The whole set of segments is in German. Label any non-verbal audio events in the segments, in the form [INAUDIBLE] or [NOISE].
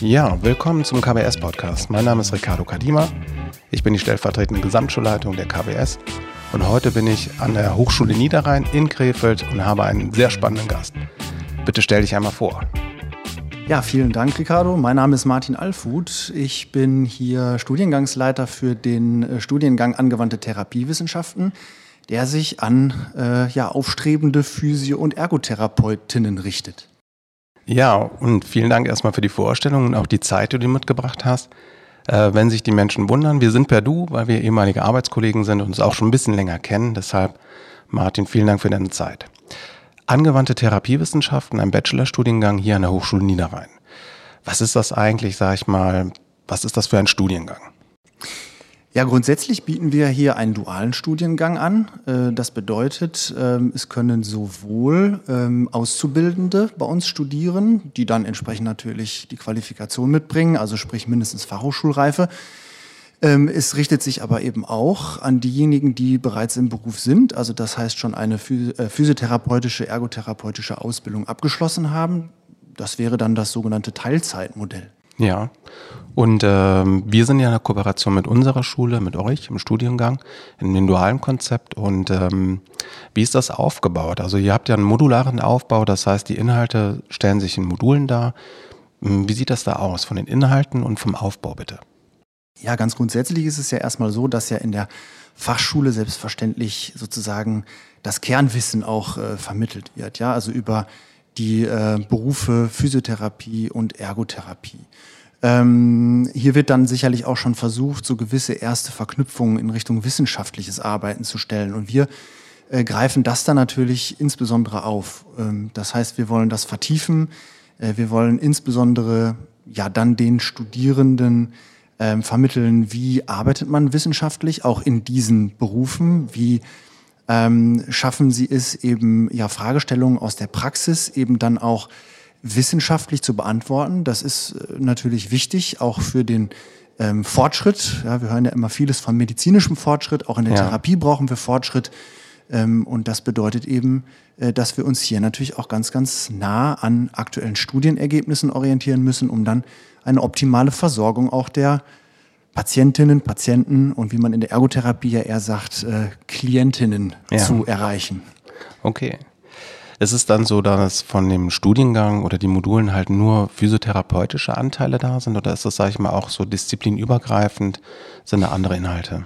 Ja, willkommen zum KBS-Podcast. Mein Name ist Ricardo Kadima. Ich bin die stellvertretende Gesamtschulleitung der KBS und heute bin ich an der Hochschule Niederrhein in Krefeld und habe einen sehr spannenden Gast. Bitte stell dich einmal vor. Ja, vielen Dank, Ricardo. Mein Name ist Martin Alfut. Ich bin hier Studiengangsleiter für den äh, Studiengang Angewandte Therapiewissenschaften, der sich an äh, ja, aufstrebende Physio- und Ergotherapeutinnen richtet. Ja, und vielen Dank erstmal für die Vorstellung und auch die Zeit, die du mitgebracht hast. Äh, wenn sich die Menschen wundern, wir sind per Du, weil wir ehemalige Arbeitskollegen sind und uns auch schon ein bisschen länger kennen. Deshalb, Martin, vielen Dank für deine Zeit. Angewandte Therapiewissenschaften, ein Bachelorstudiengang hier an der Hochschule Niederrhein. Was ist das eigentlich, sag ich mal, was ist das für ein Studiengang? Ja, grundsätzlich bieten wir hier einen dualen Studiengang an. Äh, das bedeutet, ähm, es können sowohl ähm, Auszubildende bei uns studieren, die dann entsprechend natürlich die Qualifikation mitbringen, also sprich mindestens Fachhochschulreife. Ähm, es richtet sich aber eben auch an diejenigen, die bereits im Beruf sind, also das heißt schon eine äh, physiotherapeutische, ergotherapeutische Ausbildung abgeschlossen haben. Das wäre dann das sogenannte Teilzeitmodell. Ja, und ähm, wir sind ja in der Kooperation mit unserer Schule, mit euch im Studiengang, in dem dualen Konzept. Und ähm, wie ist das aufgebaut? Also ihr habt ja einen modularen Aufbau, das heißt, die Inhalte stellen sich in Modulen dar. Hm, wie sieht das da aus von den Inhalten und vom Aufbau bitte? Ja, ganz grundsätzlich ist es ja erstmal so, dass ja in der Fachschule selbstverständlich sozusagen das Kernwissen auch äh, vermittelt wird. Ja, also über die äh, Berufe Physiotherapie und Ergotherapie. Ähm, hier wird dann sicherlich auch schon versucht, so gewisse erste Verknüpfungen in Richtung wissenschaftliches Arbeiten zu stellen. Und wir äh, greifen das dann natürlich insbesondere auf. Ähm, das heißt, wir wollen das vertiefen. Äh, wir wollen insbesondere ja dann den Studierenden ähm, vermitteln, wie arbeitet man wissenschaftlich, auch in diesen Berufen, wie ähm, schaffen sie es eben, ja, Fragestellungen aus der Praxis eben dann auch wissenschaftlich zu beantworten. Das ist äh, natürlich wichtig, auch für den ähm, Fortschritt. Ja, wir hören ja immer vieles von medizinischem Fortschritt. Auch in der ja. Therapie brauchen wir Fortschritt. Ähm, und das bedeutet eben, äh, dass wir uns hier natürlich auch ganz, ganz nah an aktuellen Studienergebnissen orientieren müssen, um dann eine optimale Versorgung auch der Patientinnen, Patienten und wie man in der Ergotherapie ja eher sagt, äh, Klientinnen ja. zu erreichen. Okay. Ist es dann so, dass von dem Studiengang oder die Modulen halt nur physiotherapeutische Anteile da sind oder ist das, sage ich mal, auch so disziplinübergreifend, sind da andere Inhalte?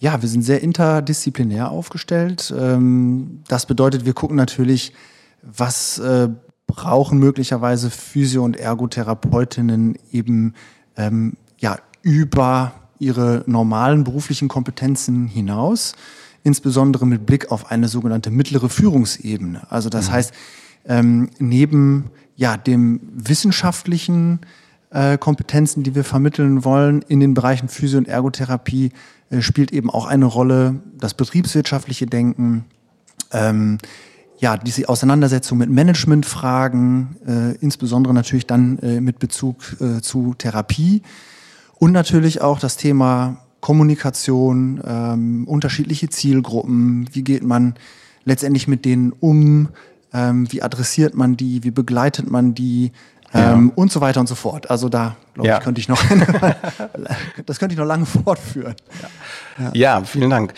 Ja, wir sind sehr interdisziplinär aufgestellt. Ähm, das bedeutet, wir gucken natürlich, was äh, brauchen möglicherweise Physio- und Ergotherapeutinnen eben ähm, ja, über ihre normalen beruflichen Kompetenzen hinaus, insbesondere mit Blick auf eine sogenannte mittlere Führungsebene. Also das mhm. heißt, ähm, neben ja, dem wissenschaftlichen äh, Kompetenzen, die wir vermitteln wollen in den Bereichen Physio- und Ergotherapie, äh, spielt eben auch eine Rolle das betriebswirtschaftliche Denken, ähm, ja, diese Auseinandersetzung mit Managementfragen, äh, insbesondere natürlich dann äh, mit Bezug äh, zu Therapie und natürlich auch das Thema Kommunikation, ähm, unterschiedliche Zielgruppen, wie geht man letztendlich mit denen um, ähm, wie adressiert man die, wie begleitet man die ähm, ja. und so weiter und so fort. Also da, glaube ja. ich, könnte ich noch, [LAUGHS] [LAUGHS] das könnte ich noch lange fortführen. Ja. ja, vielen Dank.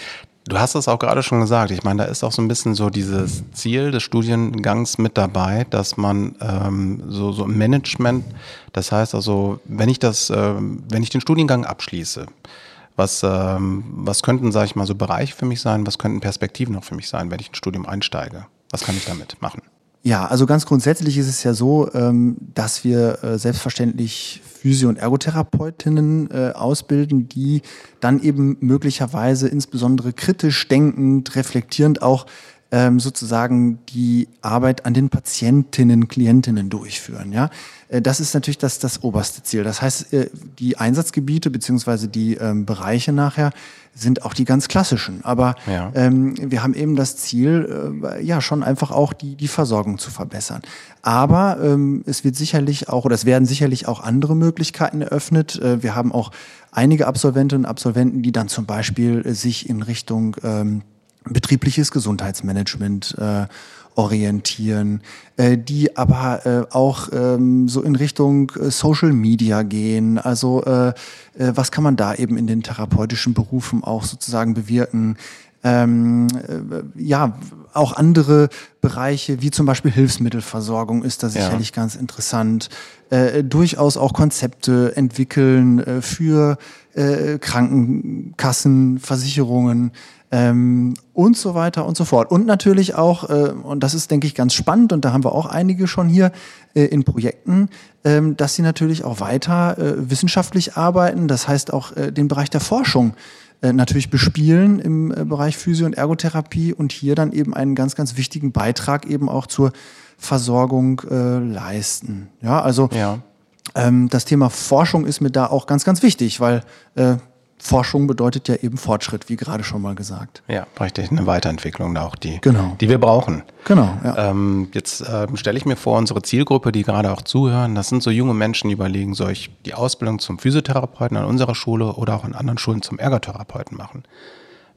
Du hast es auch gerade schon gesagt. Ich meine, da ist auch so ein bisschen so dieses Ziel des Studiengangs mit dabei, dass man ähm, so, so Management, das heißt also, wenn ich das, äh, wenn ich den Studiengang abschließe, was, ähm, was könnten, sage ich mal, so Bereiche für mich sein, was könnten Perspektiven noch für mich sein, wenn ich ein Studium einsteige? Was kann ich damit machen? Ja, also ganz grundsätzlich ist es ja so, ähm, dass wir äh, selbstverständlich Physio- und Ergotherapeutinnen äh, ausbilden, die dann eben möglicherweise insbesondere kritisch denkend, reflektierend auch ähm, sozusagen die Arbeit an den Patientinnen, Klientinnen durchführen. Ja, äh, das ist natürlich das, das oberste Ziel. Das heißt, äh, die Einsatzgebiete beziehungsweise die ähm, Bereiche nachher sind auch die ganz klassischen. Aber ja. ähm, wir haben eben das Ziel, äh, ja, schon einfach auch die, die Versorgung zu verbessern. Aber ähm, es wird sicherlich auch, oder es werden sicherlich auch andere Möglichkeiten eröffnet. Äh, wir haben auch einige Absolventinnen und Absolventen, die dann zum Beispiel sich in Richtung ähm, betriebliches Gesundheitsmanagement äh, orientieren, äh, die aber äh, auch ähm, so in Richtung äh, Social Media gehen. Also äh, äh, was kann man da eben in den therapeutischen Berufen auch sozusagen bewirken? Ähm, äh, ja, auch andere Bereiche, wie zum Beispiel Hilfsmittelversorgung, ist da sicherlich ja. ganz interessant. Äh, durchaus auch Konzepte entwickeln äh, für äh, Krankenkassen, Versicherungen ähm, und so weiter und so fort. Und natürlich auch, äh, und das ist, denke ich, ganz spannend, und da haben wir auch einige schon hier äh, in Projekten, ähm, dass sie natürlich auch weiter äh, wissenschaftlich arbeiten, das heißt auch äh, den Bereich der Forschung äh, natürlich bespielen im äh, Bereich Physio- und Ergotherapie und hier dann eben einen ganz, ganz wichtigen Beitrag eben auch zur Versorgung leisten. Ja, also ja. Ähm, das Thema Forschung ist mir da auch ganz, ganz wichtig, weil Forschung bedeutet ja eben Fortschritt, wie gerade schon mal gesagt. Ja, richtig, eine Weiterentwicklung auch, die, genau. die wir brauchen. Genau. Ja. Ähm, jetzt ähm, stelle ich mir vor, unsere Zielgruppe, die gerade auch zuhören, das sind so junge Menschen, die überlegen, soll ich die Ausbildung zum Physiotherapeuten an unserer Schule oder auch an anderen Schulen zum Ergotherapeuten machen?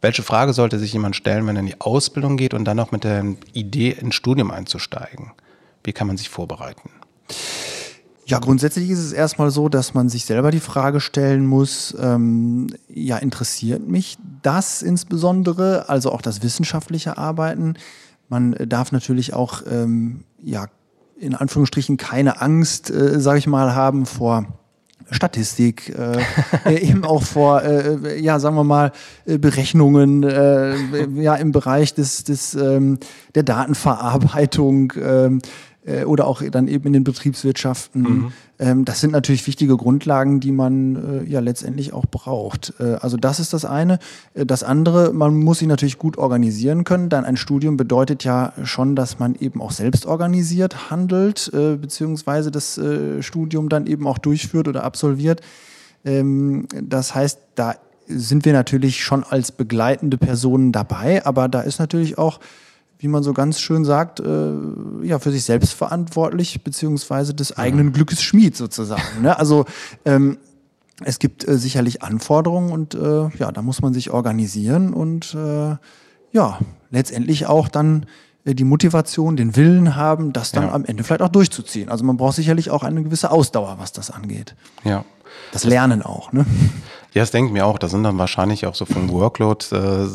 Welche Frage sollte sich jemand stellen, wenn er in die Ausbildung geht und dann auch mit der Idee ins Studium einzusteigen? Wie kann man sich vorbereiten? Ja, grundsätzlich ist es erstmal so, dass man sich selber die Frage stellen muss, ähm, ja, interessiert mich das insbesondere, also auch das wissenschaftliche Arbeiten. Man darf natürlich auch, ähm, ja, in Anführungsstrichen keine Angst, äh, sage ich mal, haben vor Statistik, äh, [LAUGHS] äh, eben auch vor, äh, ja, sagen wir mal, äh, Berechnungen, äh, ja, im Bereich des, des, ähm, der Datenverarbeitung, ähm, äh, oder auch dann eben in den Betriebswirtschaften. Mhm. Ähm, das sind natürlich wichtige Grundlagen, die man äh, ja letztendlich auch braucht. Äh, also das ist das eine. Äh, das andere, man muss sich natürlich gut organisieren können. Dann ein Studium bedeutet ja schon, dass man eben auch selbst organisiert handelt, äh, beziehungsweise das äh, Studium dann eben auch durchführt oder absolviert. Ähm, das heißt, da sind wir natürlich schon als begleitende Personen dabei, aber da ist natürlich auch wie man so ganz schön sagt, äh, ja, für sich selbst verantwortlich, beziehungsweise des eigenen Glückes Schmied sozusagen. Ne? Also ähm, es gibt äh, sicherlich Anforderungen und äh, ja, da muss man sich organisieren und äh, ja, letztendlich auch dann äh, die Motivation, den Willen haben, das dann ja. am Ende vielleicht auch durchzuziehen. Also man braucht sicherlich auch eine gewisse Ausdauer, was das angeht. Ja. Das Lernen auch, ne? Ja, das denke ich mir auch. Da sind dann wahrscheinlich auch so vom Workload äh,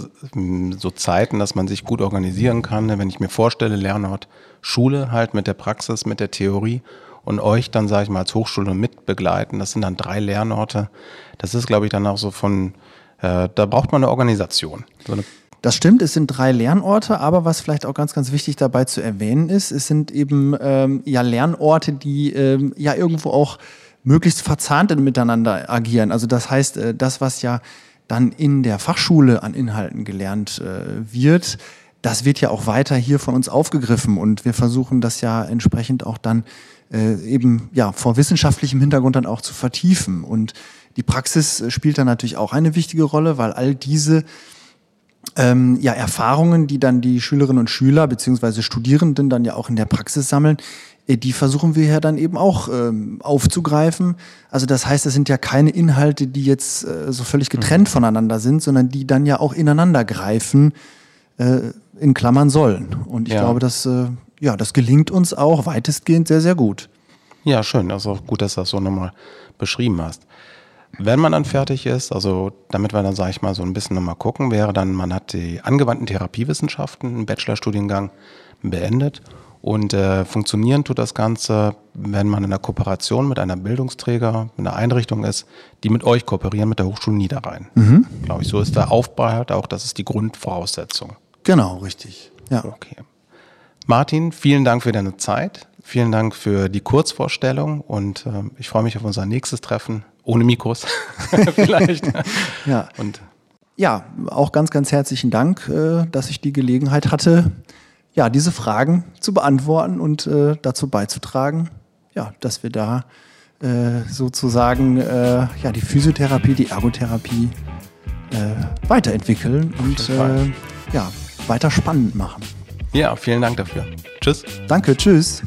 so Zeiten, dass man sich gut organisieren kann. Wenn ich mir vorstelle, Lernort Schule halt mit der Praxis, mit der Theorie und euch dann, sage ich mal, als Hochschule mit begleiten. Das sind dann drei Lernorte. Das ist, glaube ich, dann auch so von, äh, da braucht man eine Organisation. So eine das stimmt, es sind drei Lernorte, aber was vielleicht auch ganz, ganz wichtig dabei zu erwähnen ist, es sind eben ähm, ja Lernorte, die ähm, ja irgendwo auch möglichst verzahnt miteinander agieren. Also das heißt, äh, das, was ja dann in der Fachschule an Inhalten gelernt äh, wird, das wird ja auch weiter hier von uns aufgegriffen und wir versuchen das ja entsprechend auch dann äh, eben ja vor wissenschaftlichem Hintergrund dann auch zu vertiefen. Und die Praxis spielt dann natürlich auch eine wichtige Rolle, weil all diese ähm, ja, Erfahrungen, die dann die Schülerinnen und Schüler beziehungsweise Studierenden dann ja auch in der Praxis sammeln, die versuchen wir ja dann eben auch ähm, aufzugreifen. Also das heißt, es sind ja keine Inhalte, die jetzt äh, so völlig getrennt mhm. voneinander sind, sondern die dann ja auch ineinander greifen, äh, in Klammern sollen. Und ich ja. glaube, dass, äh, ja, das gelingt uns auch weitestgehend sehr, sehr gut. Ja, schön. Also gut, dass du das so nochmal beschrieben hast. Wenn man dann fertig ist, also damit wir dann, sage ich mal, so ein bisschen nochmal gucken, wäre dann, man hat die angewandten Therapiewissenschaften, einen Bachelorstudiengang beendet und äh, funktionieren tut das Ganze, wenn man in einer Kooperation mit einer Bildungsträger, mit einer Einrichtung ist, die mit euch kooperieren, mit der Hochschule Niederrhein. Mhm. Glaube ich, so ist der Aufbau halt auch, das ist die Grundvoraussetzung. Genau, richtig. Ja. Okay. Martin, vielen Dank für deine Zeit. Vielen Dank für die Kurzvorstellung und äh, ich freue mich auf unser nächstes Treffen ohne Mikros [LAUGHS] vielleicht. ja. Und ja, auch ganz, ganz herzlichen Dank, äh, dass ich die Gelegenheit hatte, ja, diese Fragen zu beantworten und äh, dazu beizutragen, ja, dass wir da äh, sozusagen äh, ja, die Physiotherapie, die Ergotherapie äh, weiterentwickeln und äh, ja, weiter spannend machen. Ja, vielen Dank dafür. Tschüss. Danke, tschüss.